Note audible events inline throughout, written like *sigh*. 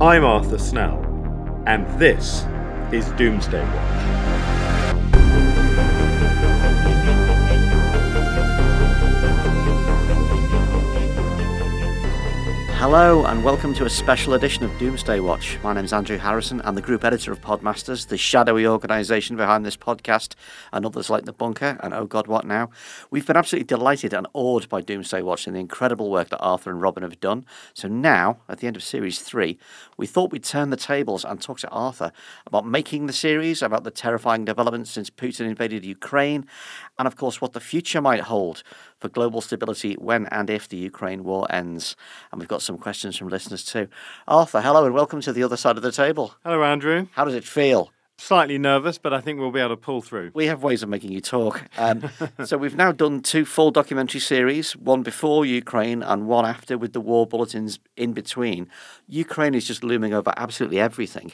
I'm Arthur Snell, and this is Doomsday Watch. Hello and welcome to a special edition of Doomsday Watch. My name's Andrew Harrison. I'm the group editor of Podmasters, the shadowy organisation behind this podcast and others like The Bunker and Oh God What Now. We've been absolutely delighted and awed by Doomsday Watch and the incredible work that Arthur and Robin have done. So now, at the end of series three, we thought we'd turn the tables and talk to Arthur about making the series, about the terrifying developments since Putin invaded Ukraine, and of course what the future might hold for global stability when and if the Ukraine war ends. And we've got some questions from listeners too. Arthur, hello and welcome to the other side of the table. Hello, Andrew. How does it feel? Slightly nervous, but I think we'll be able to pull through. We have ways of making you talk. Um, *laughs* so we've now done two full documentary series, one before Ukraine and one after, with the war bulletins in between. Ukraine is just looming over absolutely everything.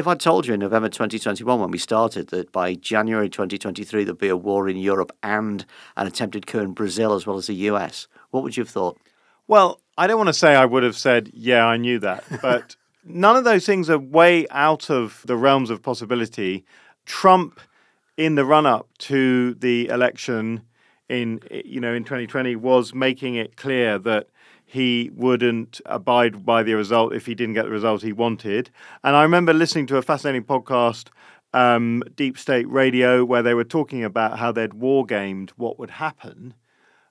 If I told you in November 2021 when we started that by January 2023 there'd be a war in Europe and an attempted coup in Brazil as well as the US, what would you have thought? Well, I don't want to say I would have said, yeah, I knew that, *laughs* but none of those things are way out of the realms of possibility. Trump, in the run up to the election in you know in 2020, was making it clear that he wouldn't abide by the result if he didn't get the result he wanted. And I remember listening to a fascinating podcast, um, Deep State Radio, where they were talking about how they'd war gamed what would happen,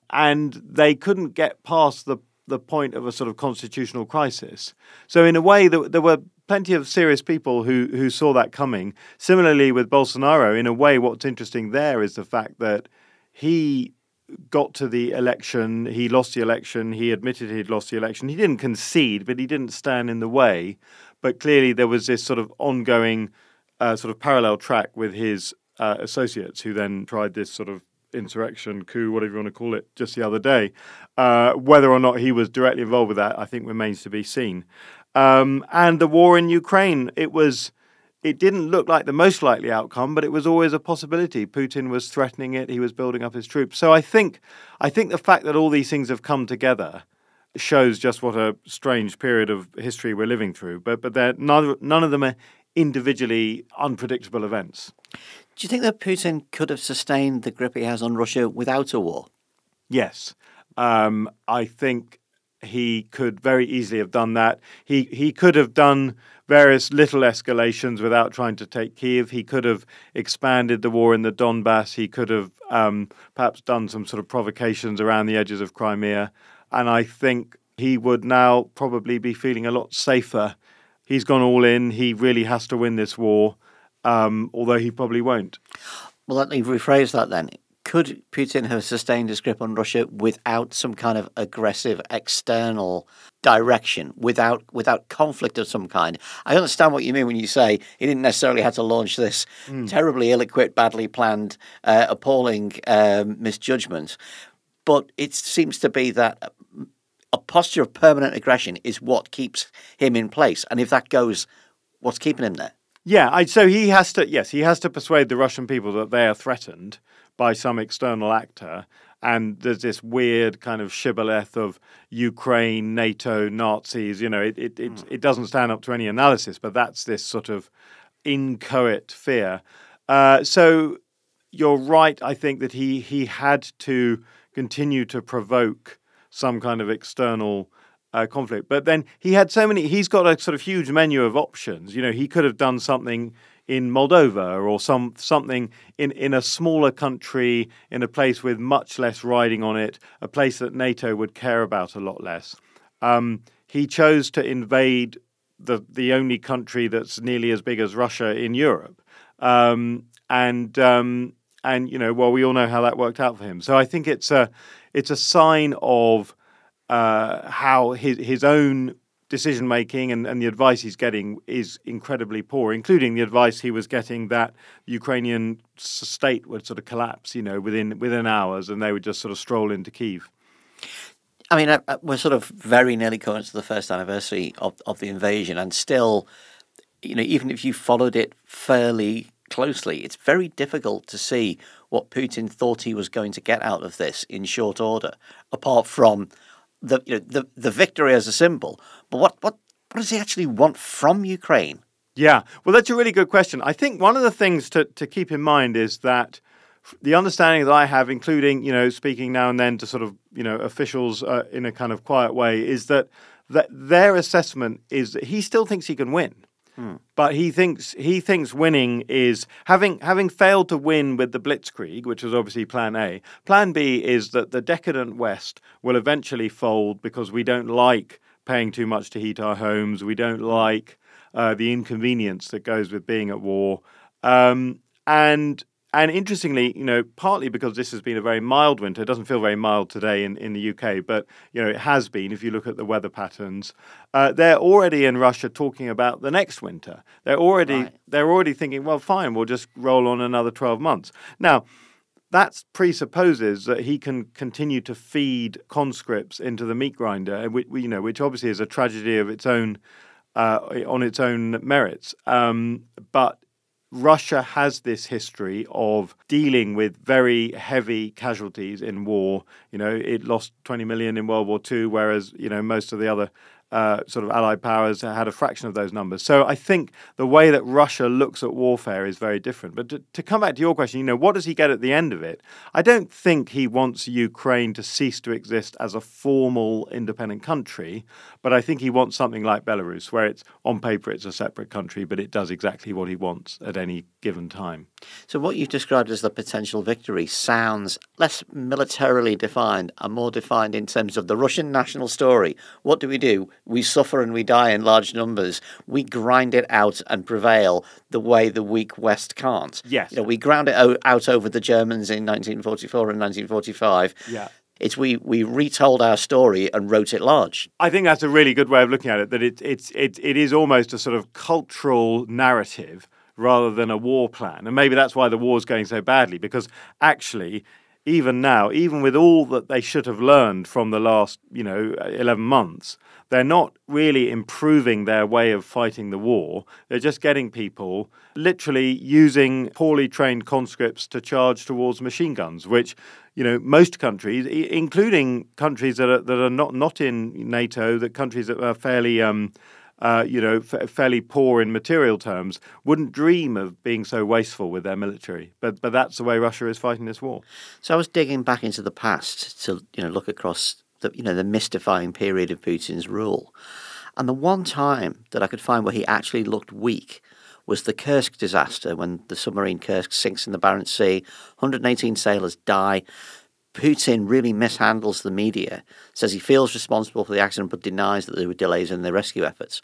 and they couldn't get past the the point of a sort of constitutional crisis. So in a way, there, there were plenty of serious people who who saw that coming. Similarly, with Bolsonaro, in a way, what's interesting there is the fact that he got to the election, he lost the election, he admitted he'd lost the election. He didn't concede, but he didn't stand in the way. But clearly, there was this sort of ongoing, uh, sort of parallel track with his uh, associates who then tried this sort of insurrection, coup, whatever you want to call it, just the other day. Uh, whether or not he was directly involved with that, I think remains to be seen. Um, and the war in Ukraine, it was. It didn't look like the most likely outcome, but it was always a possibility. Putin was threatening it; he was building up his troops. So I think, I think the fact that all these things have come together shows just what a strange period of history we're living through. But but they're none, none of them are individually unpredictable events. Do you think that Putin could have sustained the grip he has on Russia without a war? Yes, um, I think he could very easily have done that. He he could have done various little escalations without trying to take Kiev. He could have expanded the war in the Donbass. He could have um, perhaps done some sort of provocations around the edges of Crimea. And I think he would now probably be feeling a lot safer. He's gone all in. He really has to win this war, um, although he probably won't. Well, let me rephrase that then. Could Putin have sustained his grip on Russia without some kind of aggressive external direction, without without conflict of some kind? I understand what you mean when you say he didn't necessarily have to launch this mm. terribly ill-equipped, badly planned, uh, appalling um, misjudgment, but it seems to be that a posture of permanent aggression is what keeps him in place, and if that goes, what's keeping him there? Yeah, I, so he has to. Yes, he has to persuade the Russian people that they are threatened by some external actor. And there's this weird kind of shibboleth of Ukraine, NATO, Nazis. You know, it it, it, mm. it doesn't stand up to any analysis, but that's this sort of inchoate fear. Uh, so you're right. I think that he he had to continue to provoke some kind of external uh, conflict. But then he had so many. He's got a sort of huge menu of options. You know, he could have done something in Moldova or some something in, in a smaller country, in a place with much less riding on it, a place that NATO would care about a lot less. Um, he chose to invade the the only country that's nearly as big as Russia in Europe, um, and um, and you know, well, we all know how that worked out for him. So I think it's a it's a sign of uh, how his his own decision making and, and the advice he's getting is incredibly poor, including the advice he was getting that the Ukrainian state would sort of collapse, you know, within within hours, and they would just sort of stroll into Kiev. I mean, uh, uh, we're sort of very nearly coming to the first anniversary of, of the invasion, and still, you know, even if you followed it fairly closely, it's very difficult to see what Putin thought he was going to get out of this in short order, apart from the you know, the the victory as a symbol. But what what what does he actually want from Ukraine? Yeah, well, that's a really good question. I think one of the things to, to keep in mind is that the understanding that I have, including you know speaking now and then to sort of you know officials uh, in a kind of quiet way, is that that their assessment is that he still thinks he can win. But he thinks he thinks winning is having having failed to win with the Blitzkrieg, which was obviously Plan A. Plan B is that the decadent West will eventually fold because we don't like paying too much to heat our homes. We don't like uh, the inconvenience that goes with being at war. Um, and and interestingly, you know, partly because this has been a very mild winter, it doesn't feel very mild today in, in the UK, but, you know, it has been if you look at the weather patterns. Uh, they're already in Russia talking about the next winter. They're already right. they're already thinking, well, fine, we'll just roll on another 12 months. Now, that presupposes that he can continue to feed conscripts into the meat grinder, which, you know, which obviously is a tragedy of its own, uh, on its own merits. Um, but Russia has this history of dealing with very heavy casualties in war. You know, it lost 20 million in World War II, whereas, you know, most of the other uh, sort of allied powers had a fraction of those numbers. So I think the way that Russia looks at warfare is very different. But to, to, come back to your question, you know, what does he get at the end of it? I don't think he wants Ukraine to cease to exist as a formal independent country, but I think he wants something like Belarus, where it's on paper it's a separate country, but it does exactly what he wants at any given time. So what you've described as the potential victory sounds less militarily defined and more defined in terms of the Russian national story. What do we do? We suffer and we die in large numbers, we grind it out and prevail the way the weak West can't. Yes. You know, we ground it out over the Germans in 1944 and 1945. Yeah. It's we, we retold our story and wrote it large. I think that's a really good way of looking at it. That it, it's it, it is almost a sort of cultural narrative rather than a war plan, and maybe that's why the war's going so badly because actually even now, even with all that they should have learned from the last, you know, 11 months, they're not really improving their way of fighting the war. They're just getting people literally using poorly trained conscripts to charge towards machine guns, which you know most countries, including countries that are that are not not in NATO, that countries that are fairly um, uh, you know, f- fairly poor in material terms, wouldn't dream of being so wasteful with their military. But but that's the way Russia is fighting this war. So I was digging back into the past to you know look across the you know the mystifying period of Putin's rule. And the one time that I could find where he actually looked weak was the Kursk disaster when the submarine Kursk sinks in the Barents Sea. 118 sailors die. Putin really mishandles the media, says he feels responsible for the accident but denies that there were delays in the rescue efforts.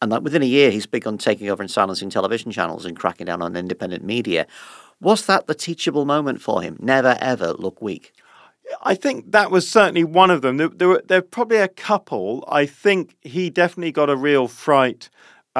And that within a year, he's begun taking over and silencing television channels and cracking down on independent media. Was that the teachable moment for him? Never, ever look weak. I think that was certainly one of them. There, there were there were probably a couple. I think he definitely got a real fright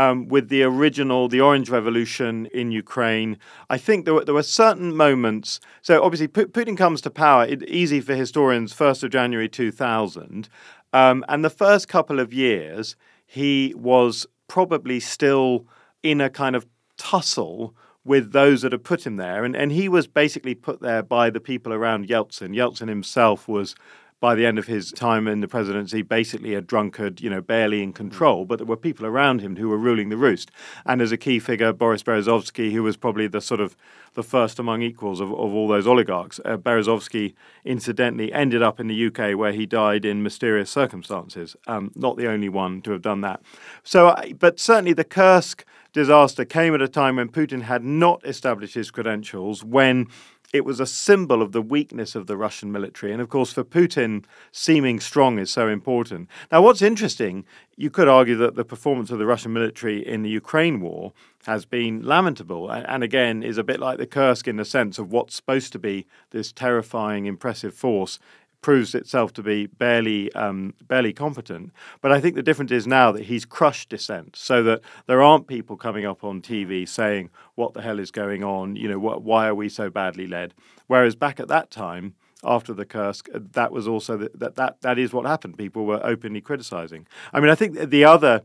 um, with the original, the Orange Revolution in Ukraine. I think there were, there were certain moments. So obviously, Putin comes to power. It, easy for historians. First of January two thousand, um, and the first couple of years, he was probably still in a kind of tussle with those that had put him there. And, and he was basically put there by the people around Yeltsin. Yeltsin himself was, by the end of his time in the presidency, basically a drunkard, you know, barely in control. But there were people around him who were ruling the roost. And as a key figure, Boris Berezovsky, who was probably the sort of the first among equals of, of all those oligarchs. Uh, Berezovsky, incidentally, ended up in the UK where he died in mysterious circumstances. Um, not the only one to have done that. So, uh, but certainly the Kursk disaster came at a time when Putin had not established his credentials, when it was a symbol of the weakness of the Russian military. And of course, for Putin, seeming strong is so important. Now, what's interesting, you could argue that the performance of the Russian military in the Ukraine war has been lamentable. And again, is a bit like the Kursk in the sense of what's supposed to be this terrifying, impressive force proves itself to be barely um, barely competent. But I think the difference is now that he's crushed dissent, so that there aren't people coming up on TV saying what the hell is going on. You know, what, why are we so badly led? Whereas back at that time. After the Kursk, that was also the, that that that is what happened. People were openly criticizing. I mean, I think the other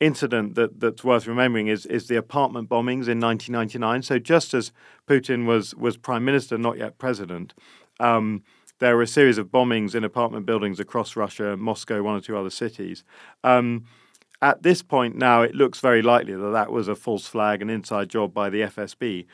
incident that, that's worth remembering is, is the apartment bombings in 1999. So just as Putin was was prime minister, not yet president, um, there were a series of bombings in apartment buildings across Russia, Moscow, one or two other cities. Um, at this point now, it looks very likely that that was a false flag, an inside job by the FSB.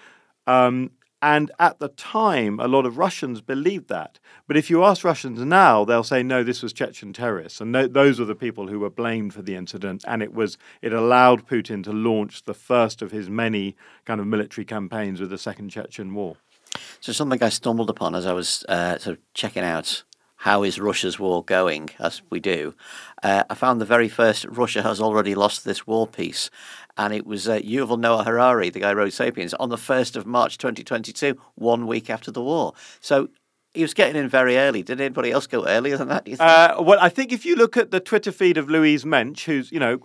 Um, and at the time, a lot of Russians believed that. But if you ask Russians now, they'll say, no, this was Chechen terrorists. And no, those were the people who were blamed for the incident. And it was it allowed Putin to launch the first of his many kind of military campaigns with the Second Chechen War. So something I stumbled upon as I was uh, sort of checking out how is Russia's war going, as we do, uh, I found the very first Russia has already lost this war piece. And it was uh, Yuval Noah Harari, the guy who wrote Sapiens, on the 1st of March 2022, one week after the war. So he was getting in very early. Did anybody else go earlier than that? Uh, well, I think if you look at the Twitter feed of Louise Mensch, who's you know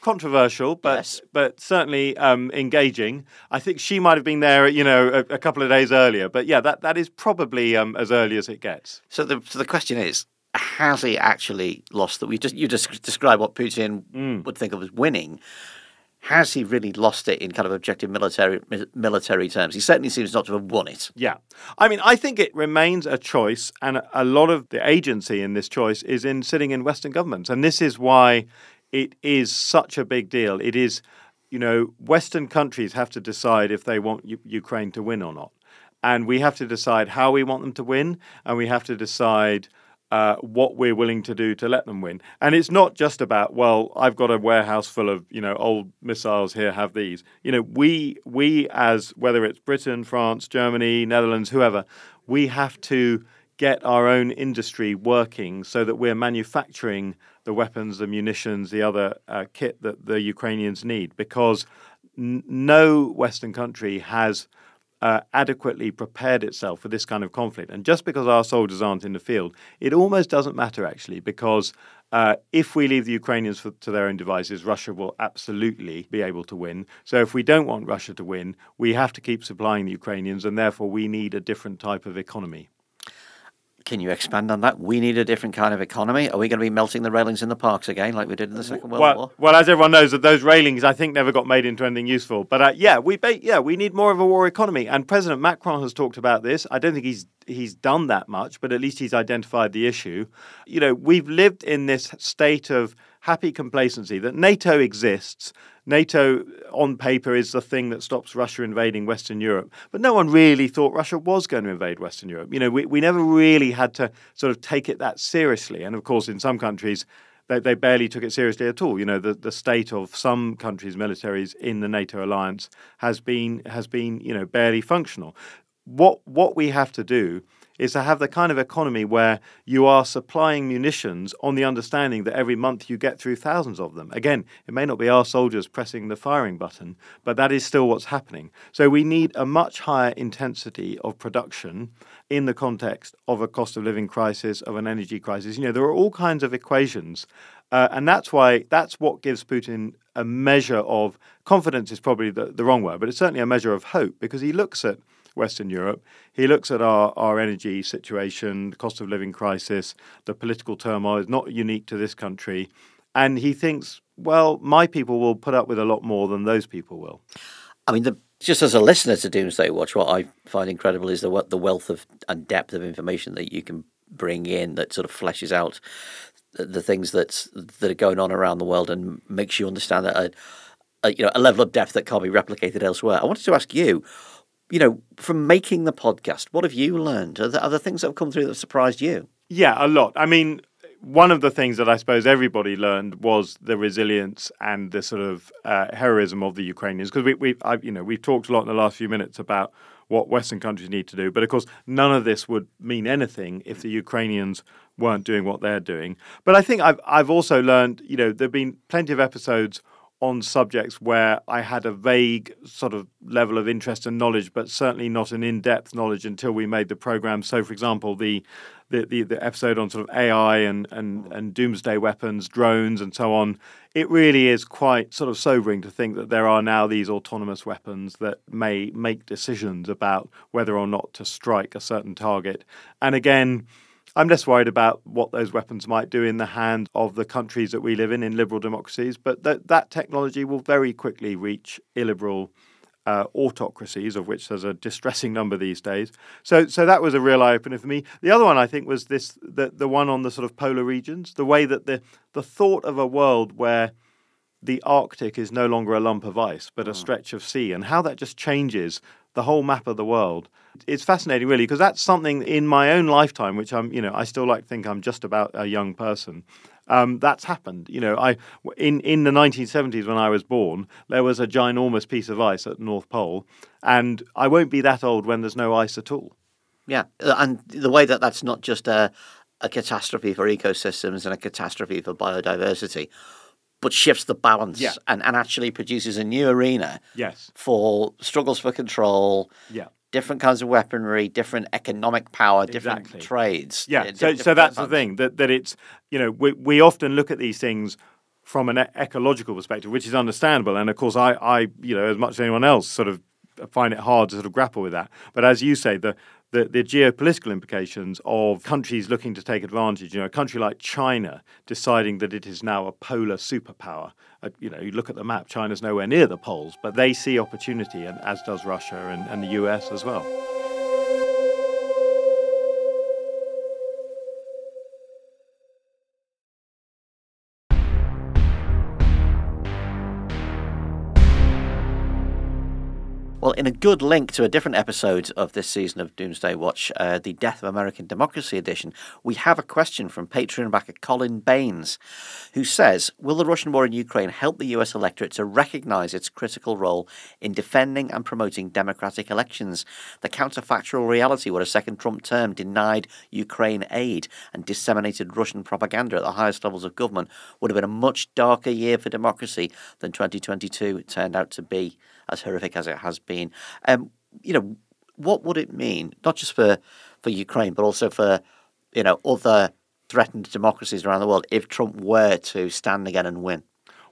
controversial, but yes. but certainly um, engaging. I think she might have been there, you know, a, a, couple of days earlier. But yeah, that, that is probably um, as early as it gets. So the so the question is, has he actually lost that? We just you just describe what Putin mm. would think of as winning. Has he really lost it in kind of objective military military terms? He certainly seems not to have won it. Yeah, I mean, I think it remains a choice, and a lot of the agency in this choice is in sitting in Western governments, and this is why it is such a big deal. It is, you know, Western countries have to decide if they want U- Ukraine to win or not. And we have to decide how we want them to win, and we have to decide uh, what we're willing to do to let them win. And it's not just about, well, I've got a warehouse full of, you know, old missiles here, have these. You know, we we as whether it's Britain, France, Germany, Netherlands, whoever, we have to get our own industry working so that we're manufacturing the weapons, the munitions, the other uh, kit that the Ukrainians need, because n- no Western country has uh, adequately prepared itself for this kind of conflict. And just because our soldiers aren't in the field, it almost doesn't matter actually, because uh, if we leave the Ukrainians for, to their own devices, Russia will absolutely be able to win. So if we don't want Russia to win, we have to keep supplying the Ukrainians, and therefore we need a different type of economy. Can you expand on that? We need a different kind of economy. Are we going to be melting the railings in the parks again, like we did in the Second World well, War? Well, as everyone knows, that those railings, I think, never got made into anything useful. But uh, yeah, we yeah we need more of a war economy. And President Macron has talked about this. I don't think he's he's done that much, but at least he's identified the issue. You know, we've lived in this state of happy complacency that NATO exists. NATO, on paper, is the thing that stops Russia invading Western Europe. But no one really thought Russia was going to invade Western Europe. You know, we, we never really had to sort of take it that seriously. And of course, in some countries, they, they barely took it seriously at all. You know, the, the state of some countries' militaries in the NATO alliance has been has been you know barely functional. What what we have to do is to have the kind of economy where you are supplying munitions on the understanding that every month you get through thousands of them. Again, it may not be our soldiers pressing the firing button, but that is still what's happening. So we need a much higher intensity of production in the context of a cost of living crisis, of an energy crisis. You know, there are all kinds of equations. Uh, and that's why that's what gives Putin a measure of confidence is probably the, the wrong word, but it's certainly a measure of hope because he looks at Western Europe. He looks at our, our energy situation, the cost of living crisis, the political turmoil is not unique to this country. And he thinks, well, my people will put up with a lot more than those people will. I mean, the, just as a listener to Doomsday Watch, what I find incredible is the the wealth of and depth of information that you can bring in that sort of fleshes out the, the things that's that are going on around the world and makes you understand that a, a, you know a level of depth that can't be replicated elsewhere. I wanted to ask you, you know, from making the podcast, what have you learned? Are there, are there things that have come through that surprised you? Yeah, a lot. I mean, one of the things that I suppose everybody learned was the resilience and the sort of uh, heroism of the Ukrainians. Because we, we, I, you know, we've talked a lot in the last few minutes about what Western countries need to do, but of course, none of this would mean anything if the Ukrainians weren't doing what they're doing. But I think I've, I've also learned, you know, there've been plenty of episodes on subjects where I had a vague sort of level of interest and knowledge, but certainly not an in-depth knowledge until we made the program. So, for example, the the, the, the episode on sort of AI and, and, and doomsday weapons, drones, and so on, it really is quite sort of sobering to think that there are now these autonomous weapons that may make decisions about whether or not to strike a certain target. And again, I'm less worried about what those weapons might do in the hands of the countries that we live in, in liberal democracies, but that, that technology will very quickly reach illiberal uh, autocracies, of which there's a distressing number these days. So, so that was a real eye opener for me. The other one I think was this: the the one on the sort of polar regions, the way that the the thought of a world where the Arctic is no longer a lump of ice, but a mm. stretch of sea, and how that just changes the whole map of the world. It's fascinating, really, because that's something in my own lifetime, which I'm, you know, I still like think I'm just about a young person. Um, that's happened. You know, I in in the 1970s when I was born, there was a ginormous piece of ice at the North Pole, and I won't be that old when there's no ice at all. Yeah, uh, and the way that that's not just a a catastrophe for ecosystems and a catastrophe for biodiversity, but shifts the balance yeah. and, and actually produces a new arena yes. for struggles for control, yeah different kinds of weaponry, different economic power, different exactly. trades. Yeah, so, so that's the thing that, that it's, you know, we, we often look at these things from an ecological perspective, which is understandable. And of course, I, I, you know, as much as anyone else, sort of find it hard to sort of grapple with that. But as you say, the the, the geopolitical implications of countries looking to take advantage. You know, a country like China deciding that it is now a polar superpower. Uh, you know, you look at the map, China's nowhere near the poles, but they see opportunity, and as does Russia and, and the US as well. In a good link to a different episode of this season of Doomsday Watch, uh, the Death of American Democracy edition, we have a question from Patreon backer Colin Baines, who says Will the Russian war in Ukraine help the US electorate to recognise its critical role in defending and promoting democratic elections? The counterfactual reality where a second Trump term denied Ukraine aid and disseminated Russian propaganda at the highest levels of government would have been a much darker year for democracy than 2022 turned out to be as horrific as it has been. Um, you know, what would it mean, not just for, for Ukraine, but also for, you know, other threatened democracies around the world if Trump were to stand again and win?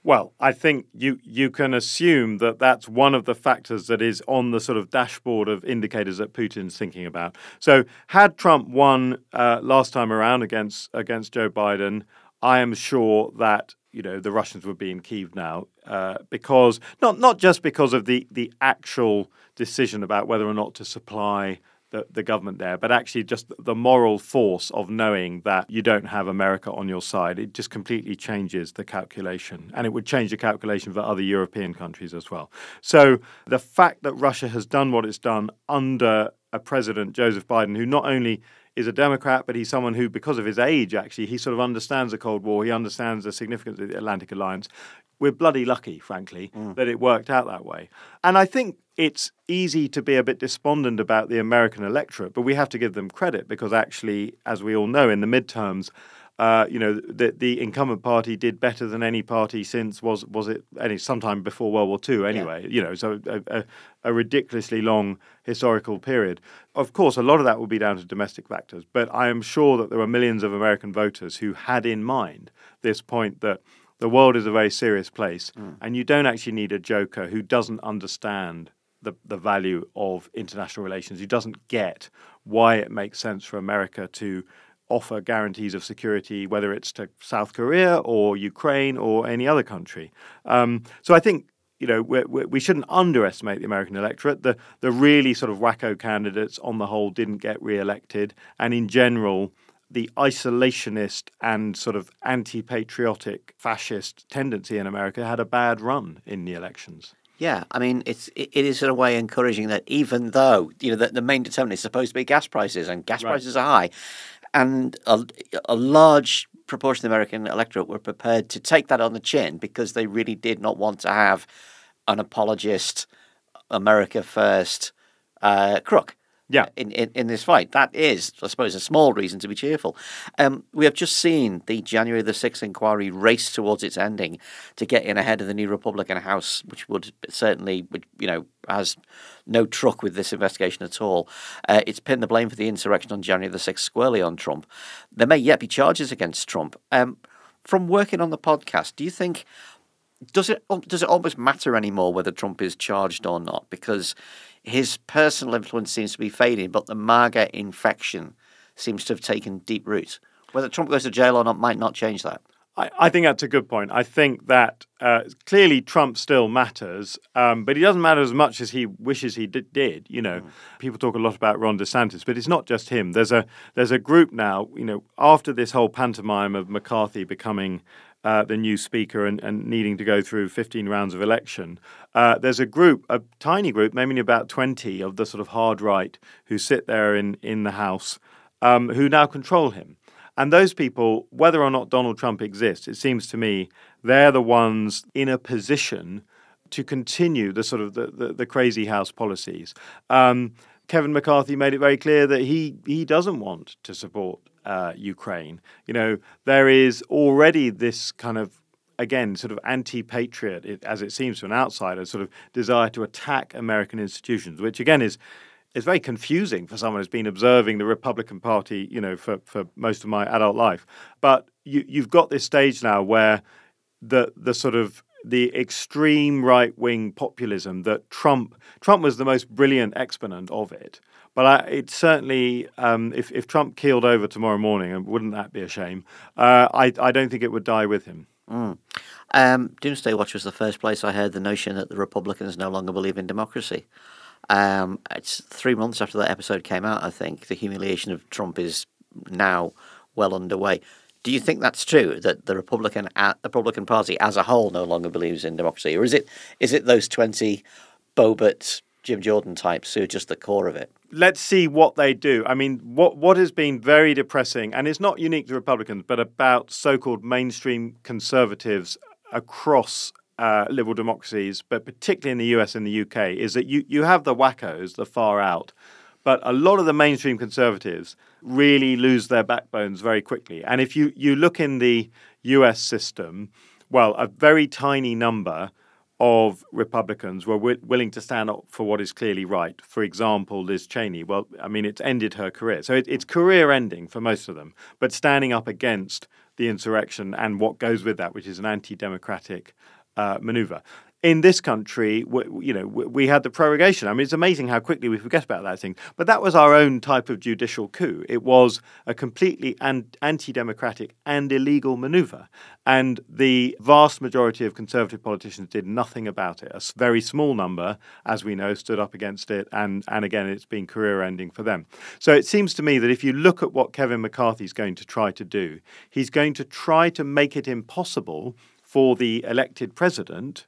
Well, I think you you can assume that that's one of the factors that is on the sort of dashboard of indicators that Putin's thinking about. So, had Trump won uh, last time around against against Joe Biden, I am sure that you know the Russians would be in Kiev now uh, because not not just because of the the actual decision about whether or not to supply the, the government there, but actually just the moral force of knowing that you don't have America on your side. It just completely changes the calculation, and it would change the calculation for other European countries as well. So the fact that Russia has done what it's done under a president Joseph Biden, who not only is a Democrat, but he's someone who, because of his age, actually, he sort of understands the Cold War. He understands the significance of the Atlantic Alliance. We're bloody lucky, frankly, mm. that it worked out that way. And I think it's easy to be a bit despondent about the American electorate, but we have to give them credit because actually, as we all know, in the midterms, uh, you know, the, the incumbent party did better than any party since was was it any sometime before World War II anyway. Yeah. You know, so a, a, a, ridiculously long historical period. Of course, a lot of that will be down to domestic factors, but I am sure that there were millions of American voters who had in mind this point that the world is a very serious place, mm. and you don't actually need a joker who doesn't understand the, the value of international relations, who doesn't get why it makes sense for America to offer guarantees of security, whether it's to South Korea or Ukraine or any other country. Um, so I think you know we, we shouldn't underestimate the American electorate. The the really sort of wacko candidates on the whole didn't get re-elected, and in general. The isolationist and sort of anti patriotic fascist tendency in America had a bad run in the elections. Yeah, I mean, it's it is in a way encouraging that even though you know the, the main determinant is supposed to be gas prices and gas right. prices are high, and a, a large proportion of the American electorate were prepared to take that on the chin because they really did not want to have an apologist, America first uh, crook. Yeah. In, in, in this fight. That is, I suppose, a small reason to be cheerful. Um, we have just seen the January the 6th inquiry race towards its ending to get in ahead of the new Republican House, which would certainly, you know, has no truck with this investigation at all. Uh, it's pinned the blame for the insurrection on January the 6th squarely on Trump. There may yet be charges against Trump. Um, from working on the podcast, do you think does it does it almost matter anymore whether Trump is charged or not? Because his personal influence seems to be fading, but the MAGA infection seems to have taken deep root. Whether Trump goes to jail or not might not change that. I, I think that's a good point. I think that uh, clearly Trump still matters, um, but he doesn't matter as much as he wishes he did. did you know, mm. people talk a lot about Ron DeSantis, but it's not just him. There's a there's a group now. You know, after this whole pantomime of McCarthy becoming uh, the new speaker and, and, needing to go through 15 rounds of election, uh, there's a group, a tiny group, maybe about 20 of the sort of hard right who sit there in, in the House um, who now control him. And those people, whether or not Donald Trump exists, it seems to me they're the ones in a position to continue the sort of the, the, the crazy house policies. Um, Kevin McCarthy made it very clear that he he doesn't want to support uh, Ukraine. You know, there is already this kind of again, sort of anti-patriot, as it seems to an outsider, sort of desire to attack American institutions, which again is is very confusing for someone who's been observing the Republican Party, you know, for, for most of my adult life. But you, you've got this stage now where the the sort of the extreme right wing populism that Trump Trump was the most brilliant exponent of it. But I, it certainly, um, if, if Trump keeled over tomorrow morning, wouldn't that be a shame? Uh, I, I don't think it would die with him. Mm. Um, Doomsday Watch was the first place I heard the notion that the Republicans no longer believe in democracy. Um, it's three months after that episode came out, I think. The humiliation of Trump is now well underway. Do you think that's true that the Republican uh, Republican Party as a whole no longer believes in democracy, or is it is it those twenty Boebert Jim Jordan types who are just the core of it. Let's see what they do. I mean, what what has been very depressing, and it's not unique to Republicans, but about so-called mainstream conservatives across uh, liberal democracies, but particularly in the US and the UK, is that you, you have the wackos, the far out, but a lot of the mainstream conservatives really lose their backbones very quickly. And if you, you look in the US system, well, a very tiny number of Republicans were w- willing to stand up for what is clearly right. For example, Liz Cheney. Well, I mean, it's ended her career. So it, it's career ending for most of them, but standing up against the insurrection and what goes with that, which is an anti democratic uh, maneuver in this country, you know, we had the prorogation. I mean, it's amazing how quickly we forget about that thing. But that was our own type of judicial coup. It was a completely anti-democratic and illegal maneuver, and the vast majority of conservative politicians did nothing about it. A very small number, as we know, stood up against it, and and again, it's been career-ending for them. So it seems to me that if you look at what Kevin McCarthy is going to try to do, he's going to try to make it impossible for the elected president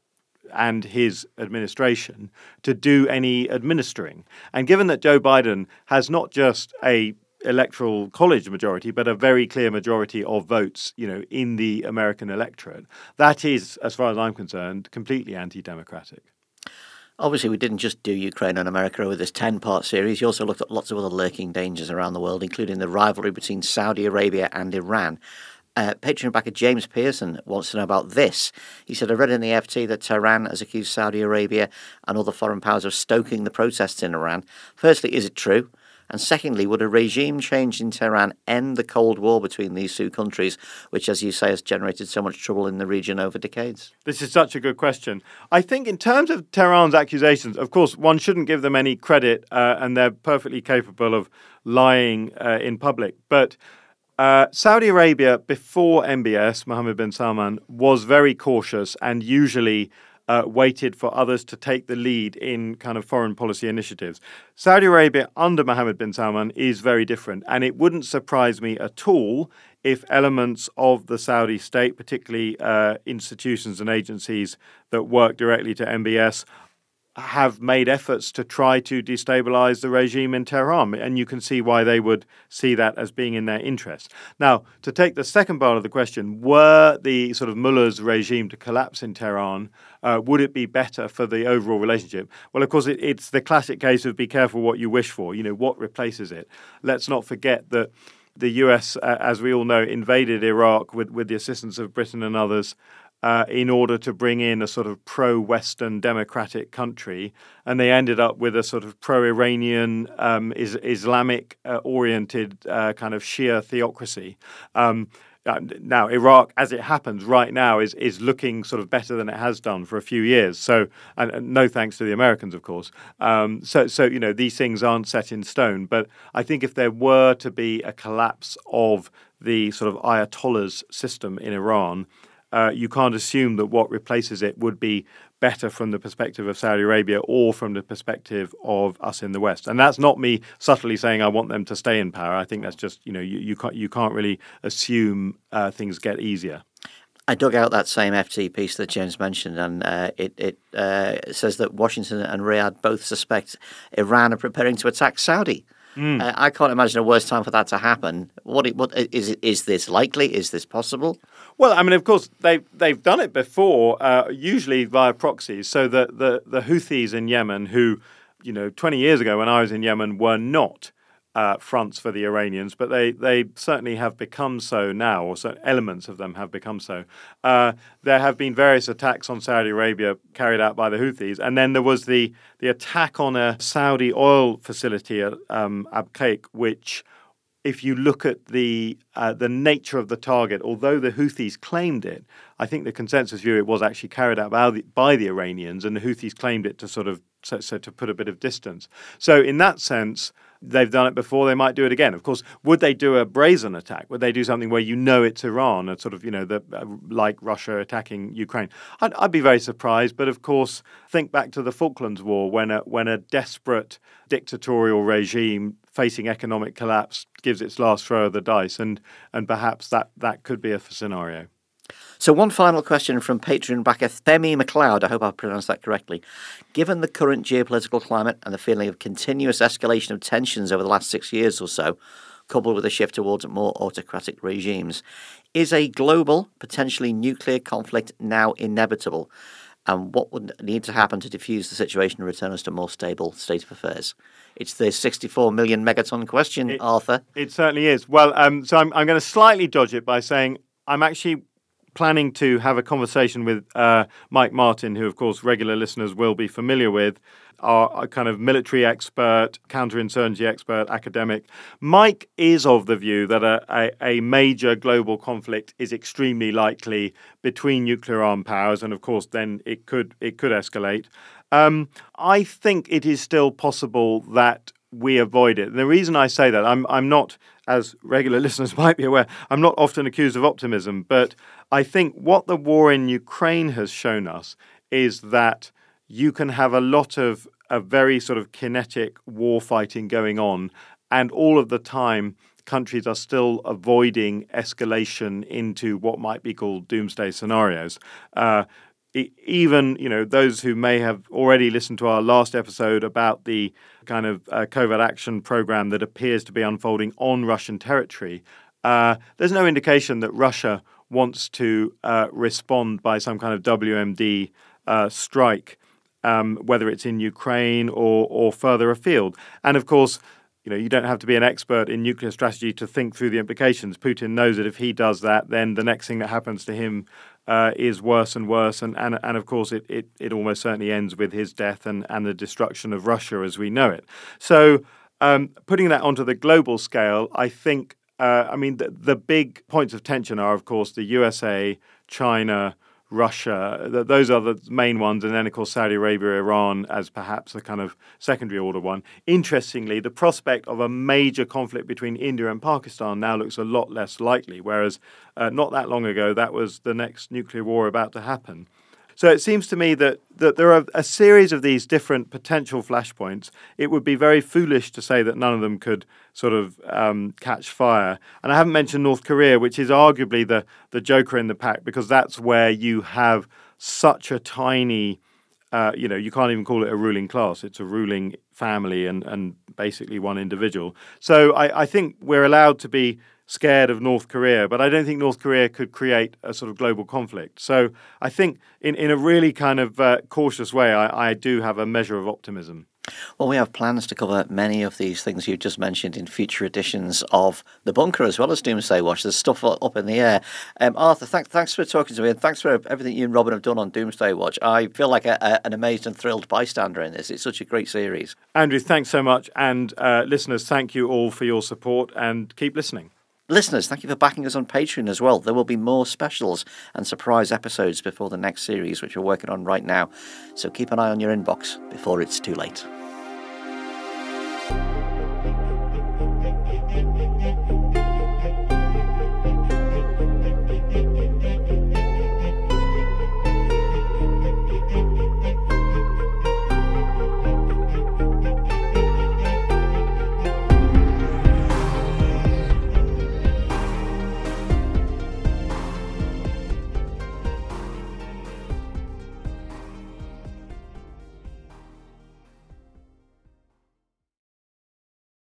and his administration to do any administering. And given that Joe Biden has not just a electoral college majority, but a very clear majority of votes, you know, in the American electorate, that is, as far as I'm concerned, completely anti-democratic. Obviously, we didn't just do Ukraine and America with this 10 part series. You also looked at lots of other lurking dangers around the world, including the rivalry between Saudi Arabia and Iran. Uh, Patreon backer James Pearson wants to know about this. He said, I read in the FT that Tehran has accused Saudi Arabia and other foreign powers of stoking the protests in Iran. Firstly, is it true? And secondly, would a regime change in Tehran end the Cold War between these two countries, which, as you say, has generated so much trouble in the region over decades? This is such a good question. I think, in terms of Tehran's accusations, of course, one shouldn't give them any credit, uh, and they're perfectly capable of lying uh, in public. But uh, Saudi Arabia, before MBS, Mohammed bin Salman, was very cautious and usually uh, waited for others to take the lead in kind of foreign policy initiatives. Saudi Arabia under Mohammed bin Salman is very different, and it wouldn't surprise me at all if elements of the Saudi state, particularly uh, institutions and agencies that work directly to MBS, have made efforts to try to destabilize the regime in Tehran. And you can see why they would see that as being in their interest. Now, to take the second part of the question, were the sort of mullah's regime to collapse in Tehran, uh, would it be better for the overall relationship? Well, of course, it, it's the classic case of be careful what you wish for. You know, what replaces it? Let's not forget that the US, uh, as we all know, invaded Iraq with, with the assistance of Britain and others uh, in order to bring in a sort of pro Western democratic country. And they ended up with a sort of pro Iranian, um, is, Islamic uh, oriented uh, kind of Shia theocracy. Um, uh, now, Iraq, as it happens right now, is is looking sort of better than it has done for a few years. So, and, and no thanks to the Americans, of course. Um, so, so you know, these things aren't set in stone. But I think if there were to be a collapse of the sort of Ayatollah's system in Iran, uh, you can't assume that what replaces it would be better from the perspective of Saudi Arabia or from the perspective of us in the West. And that's not me subtly saying I want them to stay in power. I think that's just you know you, you can't you can't really assume uh, things get easier. I dug out that same FT piece that James mentioned, and uh, it, it uh, says that Washington and Riyadh both suspect Iran are preparing to attack Saudi. Mm. Uh, I can't imagine a worse time for that to happen. What, what is is this likely? Is this possible? Well, I mean, of course, they've they've done it before, uh, usually via proxies. So the, the the Houthis in Yemen, who, you know, 20 years ago when I was in Yemen, were not uh, fronts for the Iranians, but they, they certainly have become so now, or certain elements of them have become so. Uh, there have been various attacks on Saudi Arabia carried out by the Houthis, and then there was the, the attack on a Saudi oil facility at um, Abqaiq, which if you look at the uh, the nature of the target, although the Houthis claimed it, I think the consensus view it was actually carried out by the, by the Iranians, and the Houthis claimed it to sort of so, so to put a bit of distance. So in that sense, they've done it before, they might do it again. Of course, would they do a brazen attack? Would they do something where you know it's Iran, a sort of, you know, the, uh, like Russia attacking Ukraine? I'd, I'd, be very surprised. But of course, think back to the Falklands War when a, when a desperate dictatorial regime facing economic collapse gives its last throw of the dice. And, and perhaps that, that could be a scenario. So, one final question from Patreon backer Themi McLeod. I hope I pronounced that correctly. Given the current geopolitical climate and the feeling of continuous escalation of tensions over the last six years or so, coupled with a shift towards more autocratic regimes, is a global, potentially nuclear conflict now inevitable? And what would need to happen to diffuse the situation and return us to a more stable state of affairs? It's the 64 million megaton question, it, Arthur. It certainly is. Well, um, so I'm, I'm going to slightly dodge it by saying I'm actually planning to have a conversation with uh, Mike Martin, who, of course, regular listeners will be familiar with, our, kind of military expert, counterinsurgency expert, academic. Mike is of the view that a, a, a major global conflict is extremely likely between nuclear armed powers, and of course, then it could it could escalate. Um, I think it is still possible that we avoid it. The reason I say that, I'm I'm not, as regular *laughs* listeners might be aware, I'm not often accused of optimism, but I think what the war in Ukraine has shown us is that you can have a lot of a very sort of kinetic war fighting going on, and all of the time countries are still avoiding escalation into what might be called doomsday scenarios. Uh, even you know those who may have already listened to our last episode about the kind of uh, covert action program that appears to be unfolding on Russian territory, uh, there's no indication that Russia wants to uh, respond by some kind of WMD uh, strike, um, whether it's in Ukraine or or further afield. And of course, you know, you don't have to be an expert in nuclear strategy to think through the implications. Putin knows that if he does that, then the next thing that happens to him uh, is worse and worse, and and, and of course it, it it almost certainly ends with his death and and the destruction of Russia as we know it. So. Um, putting that onto the global scale, I think uh, I mean, the, the, big points of tension are, of course, the USA, China, Russia. The, those are the main ones. And then, of course, Saudi Arabia, Iran as perhaps a kind of secondary order one. Interestingly, the prospect of a major conflict between India and Pakistan now looks a lot less likely, whereas uh, not that long ago, that was the next nuclear war about to happen. So it seems to me that, that there are a series of these different potential flashpoints. It would be very foolish to say that none of them could sort of um, catch fire. And I haven't mentioned North Korea, which is arguably the, the joker in the pack, because that's where you have such a tiny uh, you know, you can't even call it a ruling class. It's a ruling family and, and basically one individual. So I, I think we're allowed to be scared of North Korea, but I don't think North Korea could create a sort of global conflict. So I think, in, in a really kind of uh, cautious way, I, I do have a measure of optimism. Well, we have plans to cover many of these things you've just mentioned in future editions of The Bunker as well as Doomsday Watch. There's stuff up in the air. Um, Arthur, th- thanks for talking to me and thanks for everything you and Robin have done on Doomsday Watch. I feel like a, a, an amazed and thrilled bystander in this. It's such a great series. Andrew, thanks so much. And uh, listeners, thank you all for your support and keep listening. Listeners, thank you for backing us on Patreon as well. There will be more specials and surprise episodes before the next series, which we're working on right now. So keep an eye on your inbox before it's too late.